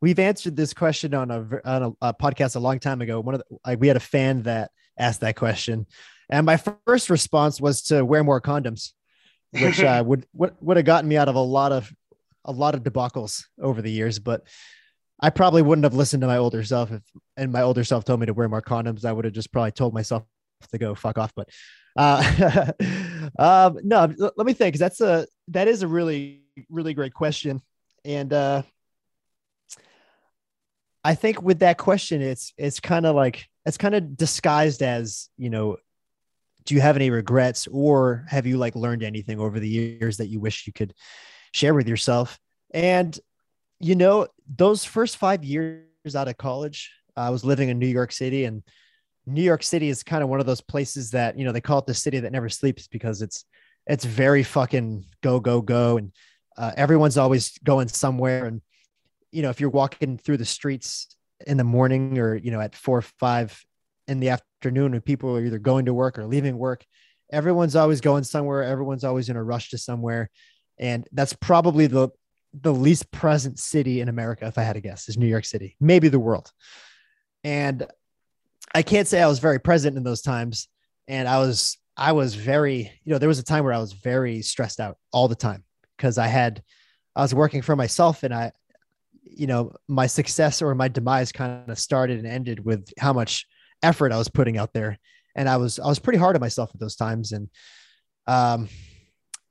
we've answered this question on a, on a, a podcast a long time ago. One of the, like, we had a fan that asked that question. And my first response was to wear more condoms which uh, would would would have gotten me out of a lot of a lot of debacles over the years. But I probably wouldn't have listened to my older self if and my older self told me to wear more condoms. I would have just probably told myself to go fuck off. But uh, um, no, let me think that's a that is a really really great question, and uh, I think with that question, it's it's kind of like it's kind of disguised as you know do you have any regrets or have you like learned anything over the years that you wish you could share with yourself and you know those first five years out of college i was living in new york city and new york city is kind of one of those places that you know they call it the city that never sleeps because it's it's very fucking go go go and uh, everyone's always going somewhere and you know if you're walking through the streets in the morning or you know at four or five in the afternoon when people are either going to work or leaving work. Everyone's always going somewhere. Everyone's always in a rush to somewhere. And that's probably the the least present city in America, if I had to guess, is New York City, maybe the world. And I can't say I was very present in those times. And I was, I was very, you know, there was a time where I was very stressed out all the time because I had, I was working for myself and I, you know, my success or my demise kind of started and ended with how much effort I was putting out there. And I was I was pretty hard on myself at those times. And um,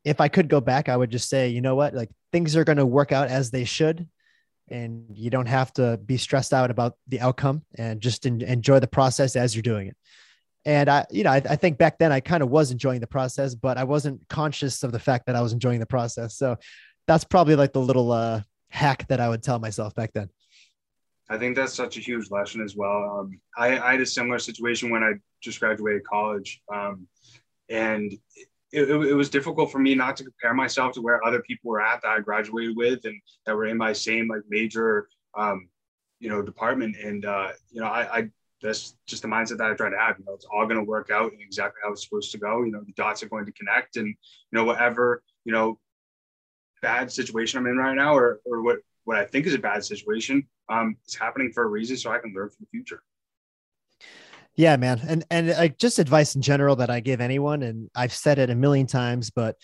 if I could go back, I would just say, you know what, like things are going to work out as they should, and you don't have to be stressed out about the outcome, and just in, enjoy the process as you're doing it. And I, you know, I, I think back then I kind of was enjoying the process, but I wasn't conscious of the fact that I was enjoying the process. So that's probably like the little uh, hack that I would tell myself back then. I think that's such a huge lesson as well. Um, I, I, had a similar situation when I just graduated college, um, and it, it, was difficult for me not to compare myself to where other people were at that I graduated with and that were in my same like major, um, you know, department. And uh, you know, I, I that's just the mindset that I try to have. You know, it's all going to work out exactly how it's supposed to go. You know, the dots are going to connect, and you know, whatever you know, bad situation I'm in right now, or or what what I think is a bad situation, um, it's happening for a reason, so I can learn for the future. Yeah, man, and and like just advice in general that I give anyone, and I've said it a million times, but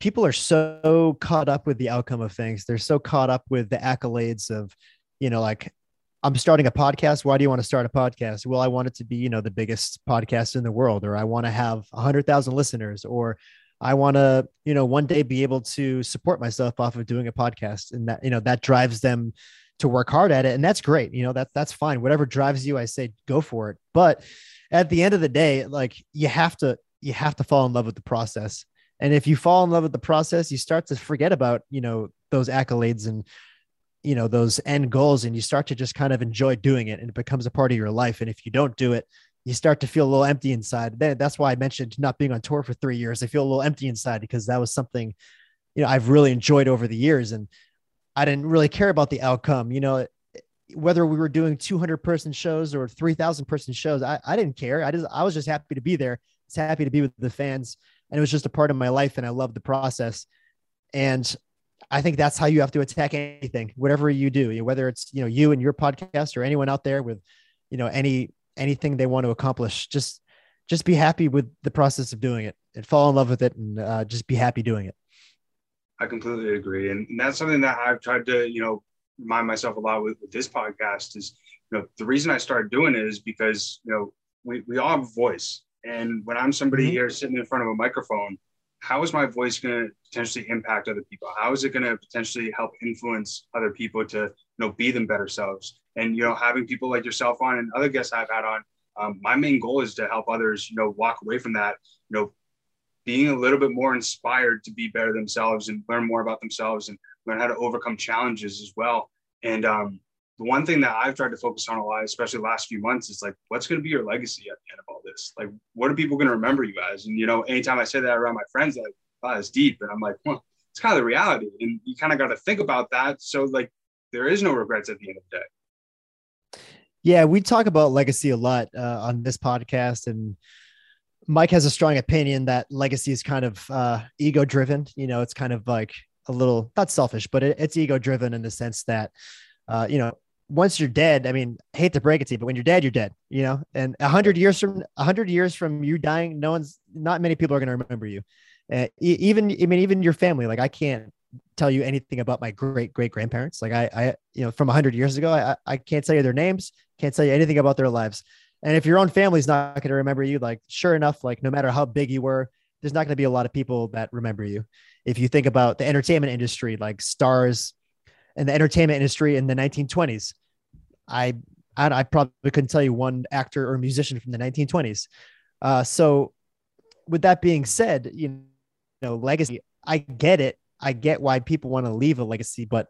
people are so caught up with the outcome of things. They're so caught up with the accolades of, you know, like I'm starting a podcast. Why do you want to start a podcast? Well, I want it to be, you know, the biggest podcast in the world, or I want to have a hundred thousand listeners, or I want to, you know, one day be able to support myself off of doing a podcast, and that, you know, that drives them to work hard at it and that's great you know that that's fine. Whatever drives you i say go for it. But at the end of the day like you have to you have to fall in love with the process. And if you fall in love with the process you start to forget about you know those accolades and you know those end goals and you start to just kind of enjoy doing it and it becomes a part of your life. And if you don't do it you start to feel a little empty inside. That's why i mentioned not being on tour for three years. I feel a little empty inside because that was something you know i've really enjoyed over the years. And I didn't really care about the outcome. You know, whether we were doing 200 person shows or 3000 person shows I, I didn't care. I just i was just happy to be there was happy to be with the fans. And it was just a part of my life and i loved the process. And i think that's how you have to attack anything whatever you do whether it's you know you and your podcast or anyone out there with you know any anything they want to accomplish just just be happy with the process of doing it and fall in love with it and uh, just be happy doing it I completely agree, and, and that's something that I've tried to, you know, remind myself a lot with, with this podcast is, you know, the reason I started doing it is because, you know, we, we all have a voice. And when I'm somebody mm-hmm. here sitting in front of a microphone, how is my voice going to potentially impact other people? How is it going to potentially help influence other people to, you know, be them better selves? And, you know, having people like yourself on and other guests I've had on, um, my main goal is to help others, you know, walk away from that, you know, being a little bit more inspired to be better themselves and learn more about themselves and learn how to overcome challenges as well. And um, the one thing that I've tried to focus on a lot, especially the last few months, is like, what's going to be your legacy at the end of all this? Like, what are people going to remember you as? And, you know, anytime I say that around my friends, like, oh, it's deep. And I'm like, well, it's kind of the reality. And you kind of got to think about that. So, like, there is no regrets at the end of the day. Yeah, we talk about legacy a lot uh, on this podcast. And, Mike has a strong opinion that legacy is kind of uh, ego driven. You know, it's kind of like a little not selfish, but it, it's ego driven in the sense that, uh, you know, once you're dead, I mean, hate to break it to you, but when you're dead, you're dead. You know, and a hundred years from a hundred years from you dying, no one's not many people are going to remember you. Uh, even I mean, even your family. Like I can't tell you anything about my great great grandparents. Like I, I, you know, from a hundred years ago, I, I can't tell you their names, can't tell you anything about their lives. And if your own family's not going to remember you, like sure enough, like no matter how big you were, there's not going to be a lot of people that remember you. If you think about the entertainment industry, like stars and the entertainment industry in the 1920s, I I, I probably couldn't tell you one actor or musician from the 1920s. Uh, so, with that being said, you know, legacy. I get it. I get why people want to leave a legacy, but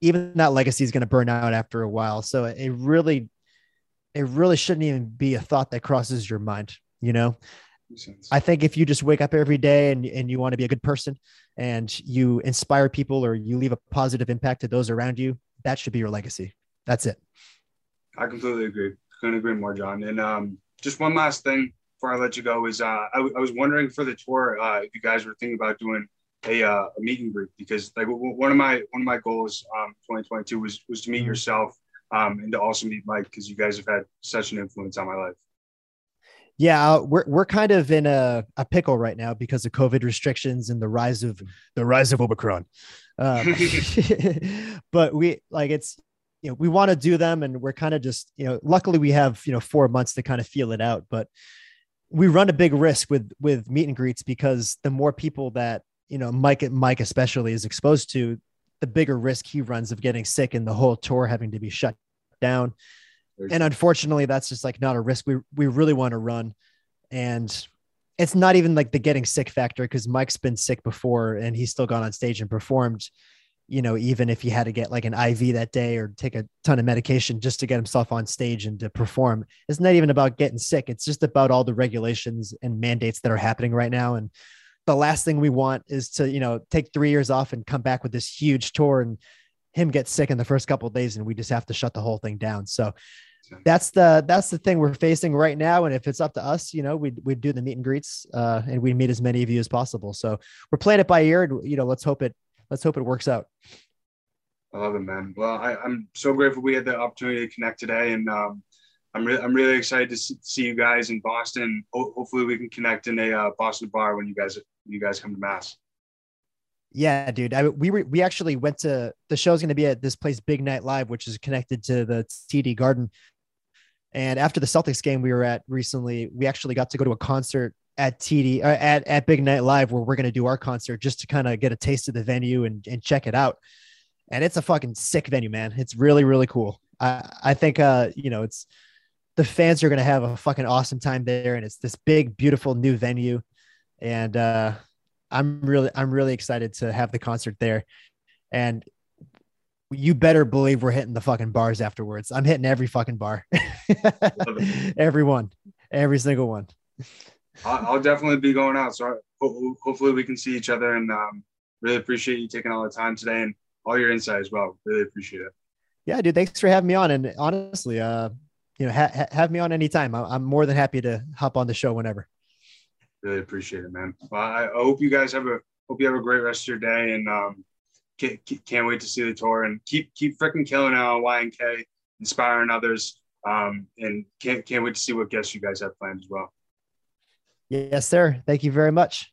even that legacy is going to burn out after a while. So it really it really shouldn't even be a thought that crosses your mind, you know? I think if you just wake up every day and, and you want to be a good person and you inspire people or you leave a positive impact to those around you, that should be your legacy. That's it. I completely agree. Couldn't agree more, John. And um, just one last thing before I let you go is uh, I, w- I was wondering for the tour uh, if you guys were thinking about doing a, uh, a meet and greet because like w- one of my one of my goals um 2022 was was to meet mm-hmm. yourself um, and to also meet Mike because you guys have had such an influence on my life. Yeah, uh, we're we're kind of in a, a pickle right now because of COVID restrictions and the rise of the rise of Omicron. Um, but we like it's you know we want to do them and we're kind of just you know luckily we have you know four months to kind of feel it out. But we run a big risk with with meet and greets because the more people that you know Mike Mike especially is exposed to, the bigger risk he runs of getting sick and the whole tour having to be shut down. and unfortunately, that's just like not a risk we we really want to run. And it's not even like the getting sick factor because Mike's been sick before and he's still gone on stage and performed. You know, even if he had to get like an IV that day or take a ton of medication just to get himself on stage and to perform, it's not even about getting sick. It's just about all the regulations and mandates that are happening right now. And the last thing we want is to you know take three years off and come back with this huge tour and him get sick in the first couple days and we just have to shut the whole thing down. So that's the that's the thing we're facing right now. And if it's up to us you know we'd, we'd do the meet and greets uh, and we'd meet as many of you as possible. So we're playing it by ear and you know let's hope it let's hope it works out. I love it man. Well I, i'm so grateful we had the opportunity to connect today. And um, I'm really I'm really excited to see you guys in Boston. Ho- hopefully, we can connect in a uh, Boston bar when you guys you guys come to Mass. Yeah, dude. I, we were, we actually went to the show's going to be at this place, Big Night Live, which is connected to the TD Garden. And after the Celtics game we were at recently, we actually got to go to a concert at TD uh, at at Big Night Live where we're going to do our concert just to kind of get a taste of the venue and and check it out. And it's a fucking sick venue, man. It's really really cool. I I think uh you know it's the fans are going to have a fucking awesome time there, and it's this big beautiful new venue and uh, I'm really I'm really excited to have the concert there. And you better believe we're hitting the fucking bars afterwards. I'm hitting every fucking bar, everyone, every single one. I'll definitely be going out. So hopefully we can see each other and um, really appreciate you taking all the time today and all your insight as well. Really appreciate it. Yeah, dude. Thanks for having me on. And honestly, uh, you know, ha- ha- have me on anytime. I- I'm more than happy to hop on the show whenever. Really appreciate it, man. Well, I hope you guys have a hope you have a great rest of your day, and um, can't, can't wait to see the tour and keep keep freaking killing it on YNK, inspiring others, um, and can't can't wait to see what guests you guys have planned as well. Yes, sir. Thank you very much.